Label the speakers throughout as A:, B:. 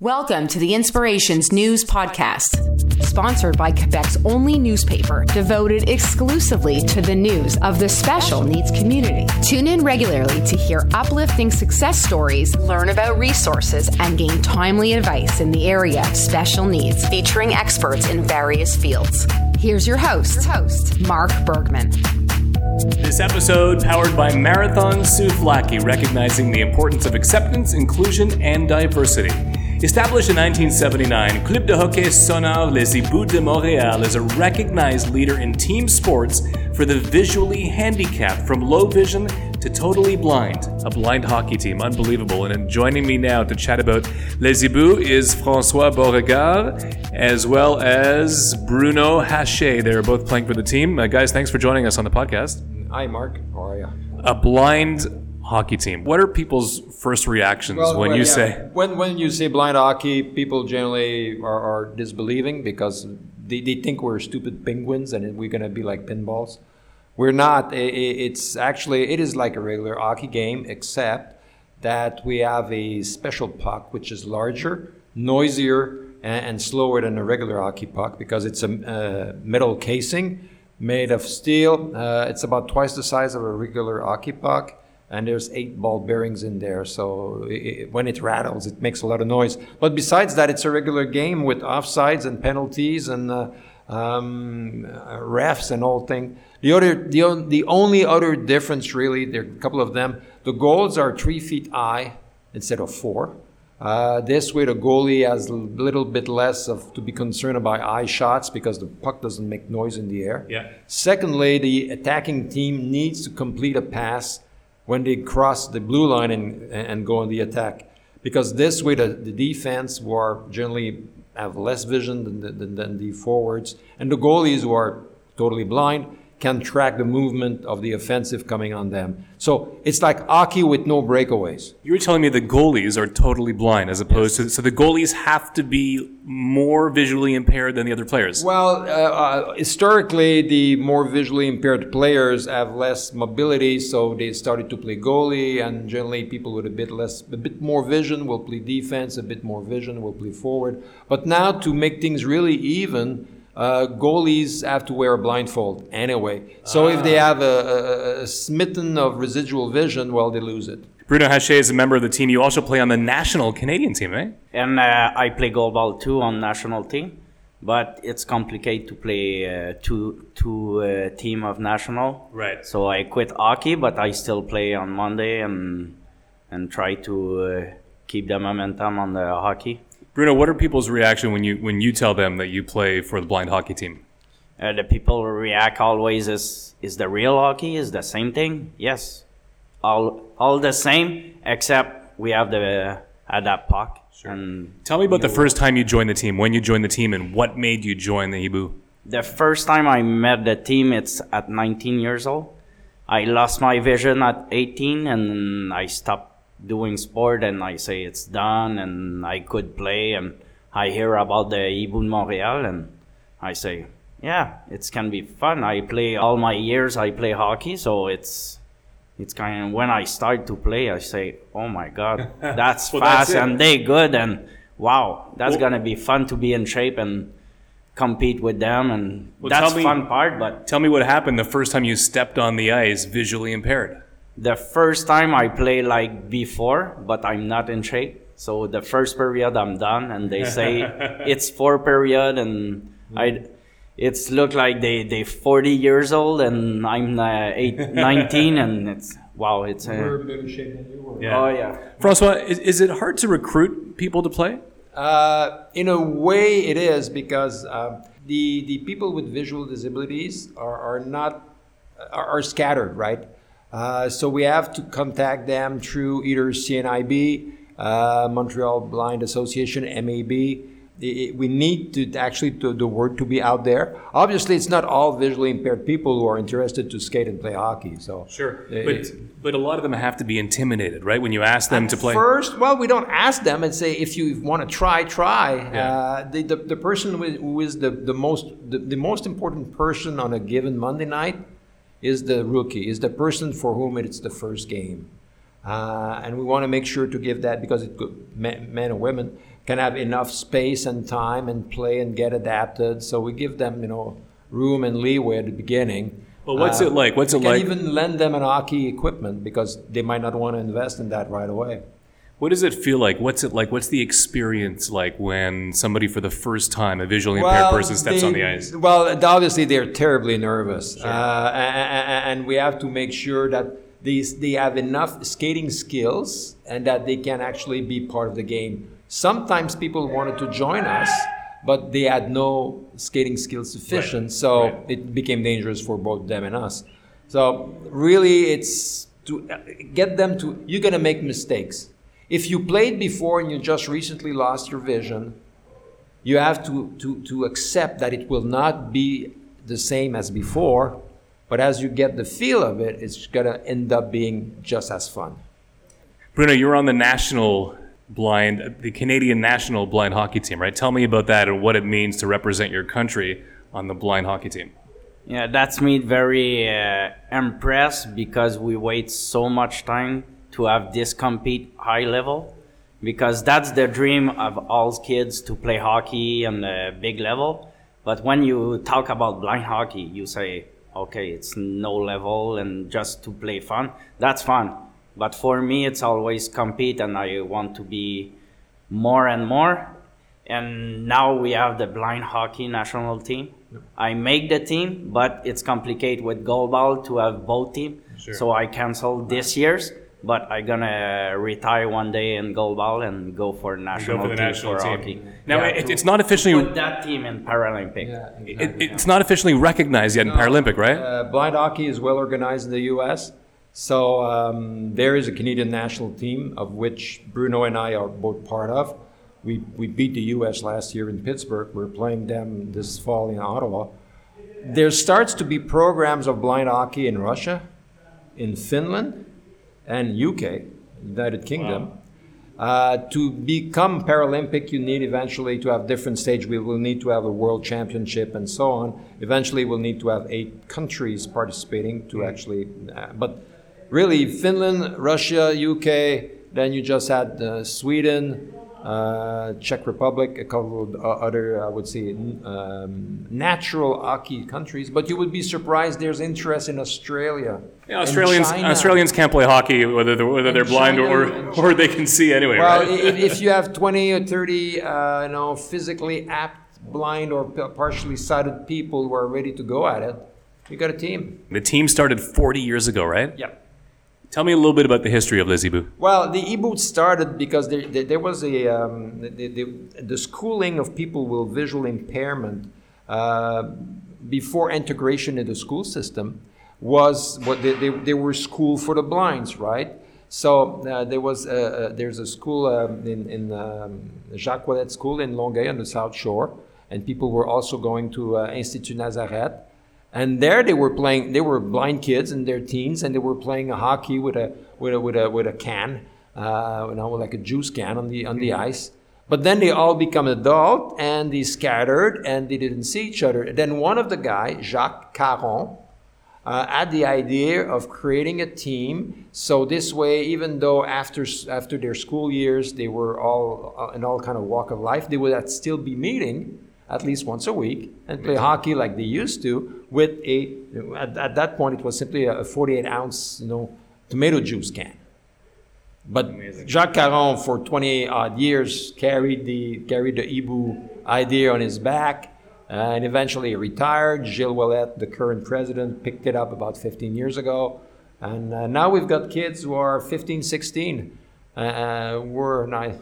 A: Welcome to the Inspirations News Podcast, sponsored by Quebec's only newspaper devoted exclusively to the news of the special needs community. Tune in regularly to hear uplifting success stories, learn about resources, and gain timely advice in the area of special needs, featuring experts in various fields. Here's your host, your host Mark Bergman.
B: This episode powered by Marathon Souvlaki, recognizing the importance of acceptance, inclusion, and diversity. Established in 1979, Club de Hockey Sonar Les Hiboux de Montréal is a recognized leader in team sports for the visually handicapped from low vision to totally blind. A blind hockey team, unbelievable. And joining me now to chat about Les Hiboux is Francois Beauregard, as well as Bruno Haché. They're both playing for the team. Uh, guys, thanks for joining us on the podcast.
C: Hi, Mark. How are you?
B: A blind hockey team. What are people's first reactions well, when you yeah. say
C: when when you say blind hockey? People generally are, are disbelieving because they, they think we're stupid penguins and we're gonna be like pinballs. We're not. It's actually it is like a regular hockey game, except that we have a special puck which is larger, noisier, and, and slower than a regular hockey puck because it's a metal casing made of steel. Uh, it's about twice the size of a regular hockey puck and there's eight ball bearings in there. So it, when it rattles, it makes a lot of noise. But besides that, it's a regular game with offsides and penalties and uh, um, refs and all thing. The other, the, the only other difference really, there are a couple of them. The goals are three feet high instead of four. Uh, this way, the goalie has a little bit less of to be concerned about eye shots because the puck doesn't make noise in the air.
B: Yeah.
C: Secondly, the attacking team needs to complete a pass when they cross the blue line and, and go on the attack. Because this way, the, the defense, who are generally have less vision than, than, than the forwards, and the goalies, who are totally blind, can track the movement of the offensive coming on them. So it's like hockey with no breakaways.
B: You were telling me the goalies are totally blind as opposed yes. to so the goalies have to be more visually impaired than the other players.
C: Well, uh, uh, historically, the more visually impaired players have less mobility, so they started to play goalie, and generally people with a bit less, a bit more vision will play defense, a bit more vision will play forward. But now to make things really even uh, goalies have to wear a blindfold anyway. So ah. if they have a, a, a, smitten of residual vision, well, they lose it.
B: Bruno Haché is a member of the team. You also play on the national Canadian team, eh?
D: And uh, I play goalball too on national team, but it's complicated to play uh, two two uh, team of national.
B: Right.
D: So I quit hockey, but I still play on Monday and and try to uh, keep the momentum on the hockey.
B: Bruno, what are people's reaction when you when you tell them that you play for the blind hockey team?
D: Uh, the people react always is is the real hockey is the same thing. Yes, all all the same except we have the adapt puck.
B: Sure. And Tell me about the first time you joined the team. When you joined the team, and what made you join the Hiboux?
D: The first time I met the team, it's at 19 years old. I lost my vision at 18, and I stopped doing sport and I say it's done and I could play and I hear about the Hiboux Montreal and I say, yeah, it can be fun. I play all my years. I play hockey, so it's it's kind of when I start to play, I say, oh my god, that's well, fast that's and they good and wow, that's well, gonna be fun to be in shape and compete with them and well, that's me, fun part. But
B: tell me what happened the first time you stepped on the ice, visually impaired
D: the first time I play like before, but I'm not in shape. So the first period I'm done, and they say it's four period, and I, it's look like they they 40 years old, and I'm uh, eight, 19, and it's wow, it's.
C: Uh, We're better shape than you were.
D: Yeah. Oh yeah.
B: Francois, is, is it hard to recruit people to play?
C: Uh, in a way, it is because uh, the the people with visual disabilities are, are not are, are scattered, right? Uh, so we have to contact them through either CNIB, uh, Montreal Blind Association, MAB. It, we need to actually to, the word to be out there. Obviously, it's not all visually impaired people who are interested to skate and play hockey. So
B: sure, but but a lot of them have to be intimidated, right? When you ask them to play
C: first, well, we don't ask them and say if you want to try, try. Yeah. Uh, the, the, the person who is the the most the, the most important person on a given Monday night is the rookie, is the person for whom it's the first game. Uh, and we want to make sure to give that because it could, men, men and women can have enough space and time and play and get adapted. So we give them, you know, room and leeway at the beginning.
B: Well, what's it like? What's it like?
C: even lend them an hockey equipment because they might not want to invest in that right away.
B: What does it feel like? What's it like? What's the experience like when somebody for the first time, a visually impaired person, steps
C: they-
B: on the ice?
C: Well, obviously they're terribly nervous, uh, a- a- a- and we have to make sure that these they have enough skating skills and that they can actually be part of the game. Sometimes people wanted to join us, but they had no skating skills sufficient, so
B: right.
C: it became dangerous for both them and us. So really, it's to uh, get them to. You're gonna make mistakes. If you played before and you just recently lost your vision, you have to, to, to accept that it will not be the same as before, but as you get the feel of it, it's going to end up being just as fun.
B: Bruno, you're on the national blind, the Canadian national blind hockey team, right? Tell me about that and what it means to represent your country on the blind hockey team.
D: Yeah, that's me very uh, impressed because we wait so much time to have this compete high level because that's the dream of all kids to play hockey on the big level. But when you talk about blind hockey, you say, okay, it's no level and just to play fun. That's fun. But for me, it's always compete and I want to be more and more. And now we have the blind hockey national team. I make the team, but it's complicated with goalball to have both team. So I cancel this year's, but I'm gonna retire one day in goalball and go for national
B: Go for the
D: team
B: national
D: for
B: team.
D: hockey.
B: Now,
D: Yeah,
B: it, it's not officially
D: put that team in Paralympic.
B: it, it's not officially recognized yet in Paralympic, right?
C: Uh, blind hockey is well organized in the U.S. So um, there is a Canadian national team of which Bruno and I are both part of. We, we beat the U.S. last year in Pittsburgh. We're playing them this fall in Ottawa. There starts to be programs of blind hockey in Russia, in Finland, and UK, United Kingdom. Uh, to become Paralympic, you need eventually to have different stage. We will need to have a world championship and so on. Eventually, we'll need to have eight countries participating to actually. Uh, but really, Finland, Russia, UK. Then you just had uh, Sweden, uh, Czech Republic, a couple of other, I would say, um, natural hockey countries. But you would be surprised. There's interest in Australia.
B: Yeah, Australians. Australians can't play hockey whether they're, whether they're blind or,
C: China-
B: or they can see anyway,
C: Well,
B: right?
C: if, if you have 20 or 30, uh, you know, physically apt, blind, or partially sighted people who are ready to go at it, you got a team.
B: The team started 40 years ago, right?
C: Yeah.
B: Tell me a little bit about the history of Les Hiboux.
C: Well, the Hiboux started because there, there, there was a um, the, the, the schooling of people with visual impairment uh, before integration in the school system was what they, they, they were school for the blinds, right? So uh, there was a, uh, there's a school um, in, in um, Jacques Ouellette School in Longueuil on the South Shore, and people were also going to uh, Institut Nazareth. And there they were playing. They were blind kids in their teens, and they were playing a hockey with a with a with a, with a can, uh, you know, like a juice can on the on the ice. But then they all become adult, and they scattered, and they didn't see each other. Then one of the guys, Jacques Caron, uh, had the idea of creating a team. So this way, even though after after their school years they were all uh, in all kind of walk of life, they would still be meeting at least once a week and play hockey like they used to with a at, at that point it was simply a 48 ounce you know tomato juice can. But Jacques Caron for 20 odd years carried the carried the Hiboux idea on his back and eventually retired. Gilles Ouellet the current president picked it up about 15 years ago. And uh, now we've got kids who are 15 16 uh, we're not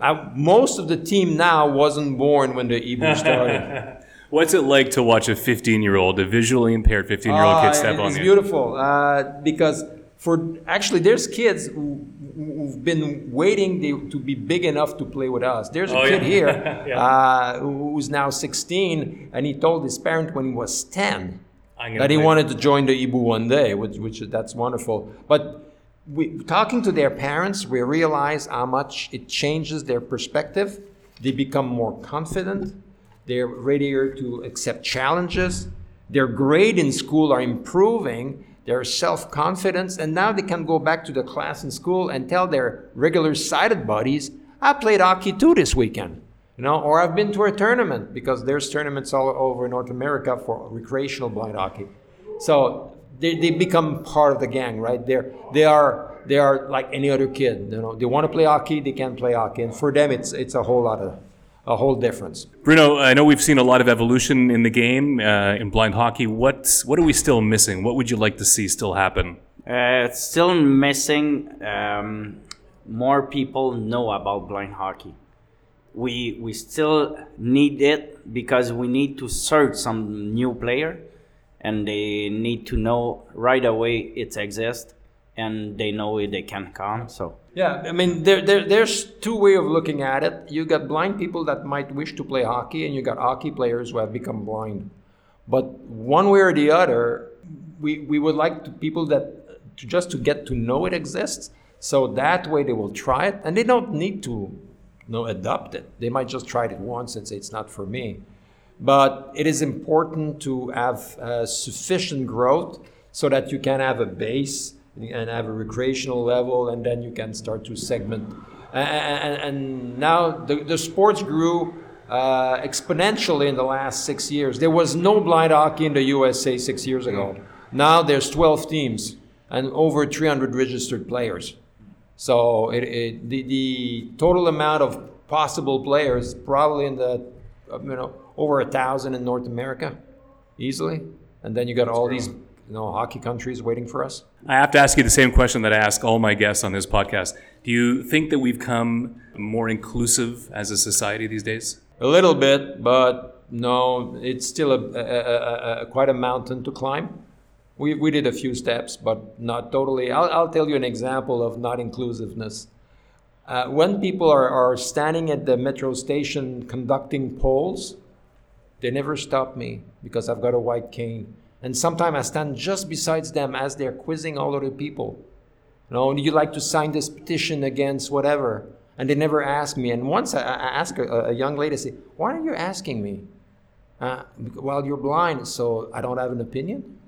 C: uh, most of the team now wasn't born when the Hiboux started.
B: What's it like to watch a 15 year old, a visually impaired 15 year old
C: Uh,
B: kid step on
C: it's beautiful uh, because for actually there's kids who, who've been waiting they, to be big enough to play with us. There's a
B: Oh,
C: kid
B: yeah.
C: here
B: Yeah.
C: uh, who's now 16, and he told his parent when he was 10 that he wanted to join the Hiboux one day, which, which that's wonderful. But we, talking to their parents, we realize how much it changes their perspective. They become more confident. They're readier to accept challenges. Their grade in school are improving. Their self-confidence, and now they can go back to the class in school and tell their regular sighted buddies, I played hockey too this weekend. You know, or I've been to a tournament because there's tournaments all over North America for recreational blind hockey. So they, they become part of the gang, right? They're they are they are like any other kid. You know, they want to play hockey, they can play hockey, and for them, it's it's a whole lot of a whole difference.
B: Bruno, I know we've seen a lot of evolution in the game uh, in blind hockey. What what are we still missing? What would you like to see still happen?
D: Uh, it's still missing. Um, more people know about blind hockey. We we still need it because we need to search some new player, and they need to know right away it exists, and they know it, they can come. So
C: Yeah, I mean, there, there, there's two way of looking at it. You got blind people that might wish to play hockey, and you got hockey players who have become blind. But one way or the other, we, we would like to people that to just to get to know it exists. So that way they will try it, and they don't need to know, adopt it. They might just try it once and say it's not for me. But it is important to have uh, sufficient growth so that you can have a base and have a recreational level, and then you can start to segment. And, and, now the, the sports grew uh, exponentially in the last six years. There was no blind hockey in the USA six years ago. Now there's 12 teams and over 300 registered players. So it, it, the, the total amount of possible players probably in the you know over a thousand in North America, easily. And then you got all these you know hockey countries waiting for us.
B: I have to ask you the same question that I ask all my guests on this podcast. Do you think that we've come more inclusive as a society these days?
C: A little bit, but no, it's still a, a, a, a quite a mountain to climb. We, we did a few steps, but not totally. I'll, I'll tell you an example of not inclusiveness. Uh, when people are, are standing at the metro station conducting polls, they never stop me because I've got a white cane. And sometimes I stand just besides them as they're quizzing all other people. You know, you like to sign this petition against whatever? And they never ask me. And once I, I asked a, a young lady, I say, why are you asking me? Uh, well, you're blind, so I don't have an opinion.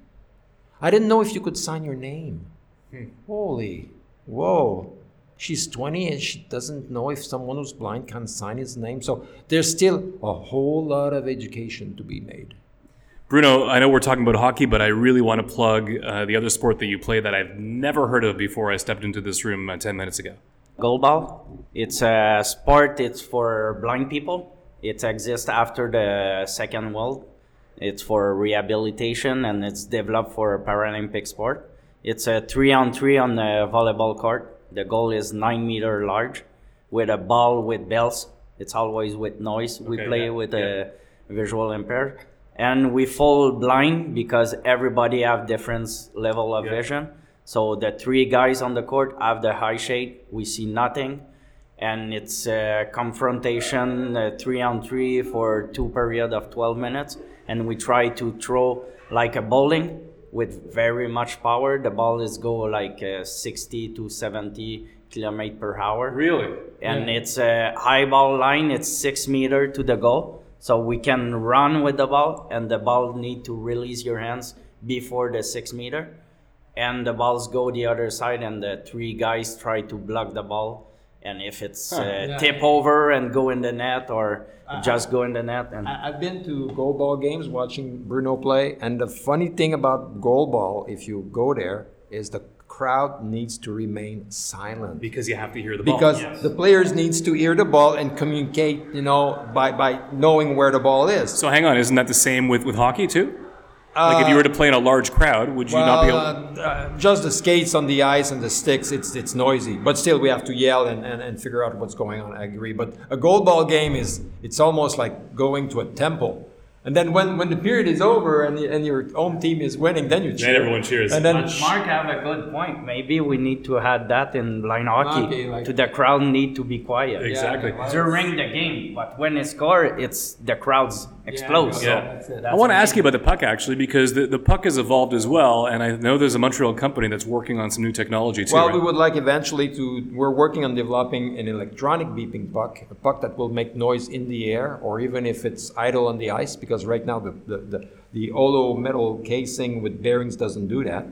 C: I didn't know if you could sign your name. Holy, whoa. She's 20 and she doesn't know if someone who's blind can sign his name. So there's still a whole lot of education to be made.
B: Bruno, I know we're talking about hockey, but I really want to plug uh, the other sport that you play that I've never heard of before I stepped into this room uh, 10 minutes ago.
D: goalball, it's a sport. It's for blind people. It exists after the Second World. It's for rehabilitation and it's developed for a Paralympic sport. It's a three on three on the volleyball court. The goal is nine meter large with a ball with bells. It's always with noise. We play
B: yeah,
D: with
B: yeah.
D: a visual impaired. And we fall blind because everybody have different level of
B: Yeah.
D: vision. So the three guys on the court have the high shade. We see nothing. And it's a confrontation, uh, three on three for two period of 12 minutes. And we try to throw like a bowling with very much power. The ball is go like uh, 60 to 70 kilometer per hour
B: Really?
D: and it's a high ball line it's six meter to the goal so we can run with the ball and the ball need to release your hands before the six meter. And the balls go the other side and the three guys try to block the ball. And if it's uh,
C: yeah.
D: tip over and go in the net or just go in the net and
C: I- I've been to goalball games watching Bruno play, and the funny thing about goalball, if you go there, is the crowd needs to remain silent.
B: Because you have to hear the ball.
C: because the players needs to hear the ball and communicate, you know, by, by knowing where the ball is.
B: So hang on, isn't that the same with, with hockey too? like if you were to play in a large crowd, would you not be able?
C: Uh, uh, just the skates on the ice and the sticks, it's it's noisy. But still, we have to yell and, and, and figure out what's going on. I agree. But a goalball game is it's almost like going to a temple. And then when, when the period is over and, the, and your home team is winning, then you cheer.
B: everyone cheers.
C: And then
D: But Mark have a good point. Maybe we need to add that in blind hockey.
C: Hockey, like-
D: to the crowd need to be quiet.
B: Exactly.
C: Yeah,
D: during the game, but when it score, it's the crowds explode. so
B: Yeah.
C: that's it.
B: I want to ask you about the puck actually, because the, the puck has evolved as well, and I know there's a Montreal company that's working on some new technology too.
C: Well,
B: right?
C: we would like eventually to. We're working on developing an electronic beeping puck, a puck that will make noise in the air, or even if it's idle on the ice. Because right now the the, the, the holo metal casing with bearings doesn't do that.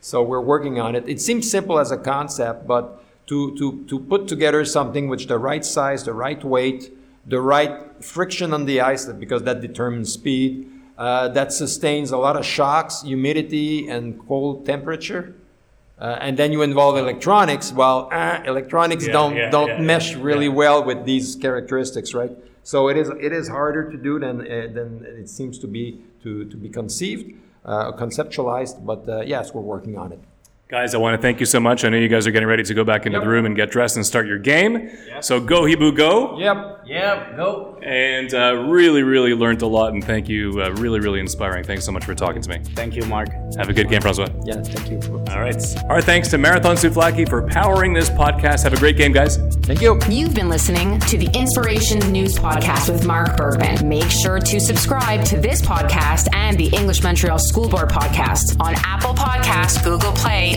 C: So we're working on it. It seems simple as a concept, but to, to, to put together something which the right size, the right weight, the right friction on the ice, because that determines speed, uh, that sustains a lot of shocks, humidity, and cold temperature. Uh, and then you involve electronics. Well, uh, electronics
B: Yeah,
C: don't
B: yeah,
C: don't
B: yeah,
C: mesh really well with these characteristics, right? So it is it is harder to do than uh, than it seems to be to to be conceived, uh, conceptualized. But uh, yes, we're working on it.
B: Guys, I want to thank you so much. I know you guys are getting ready to go back into the room and get dressed and start your game. So go, Hiboux, go.
C: Yep.
D: Yeah, go.
B: And uh, really, really learned a lot. And thank you. Uh, really, really inspiring. Thanks so much for talking to me.
D: Thank you, Mark.
B: Have a good game, Francois.
C: Yeah. Thank you.
B: All right. Our thanks to Marathon Souvlaki for powering this podcast. Have a great game, guys.
C: Thank you.
A: You've been listening to the Inspirations News Podcast with Mark Bergman. Make sure to subscribe to this podcast and the English Montreal School Board podcast on Apple Podcasts, Google Play,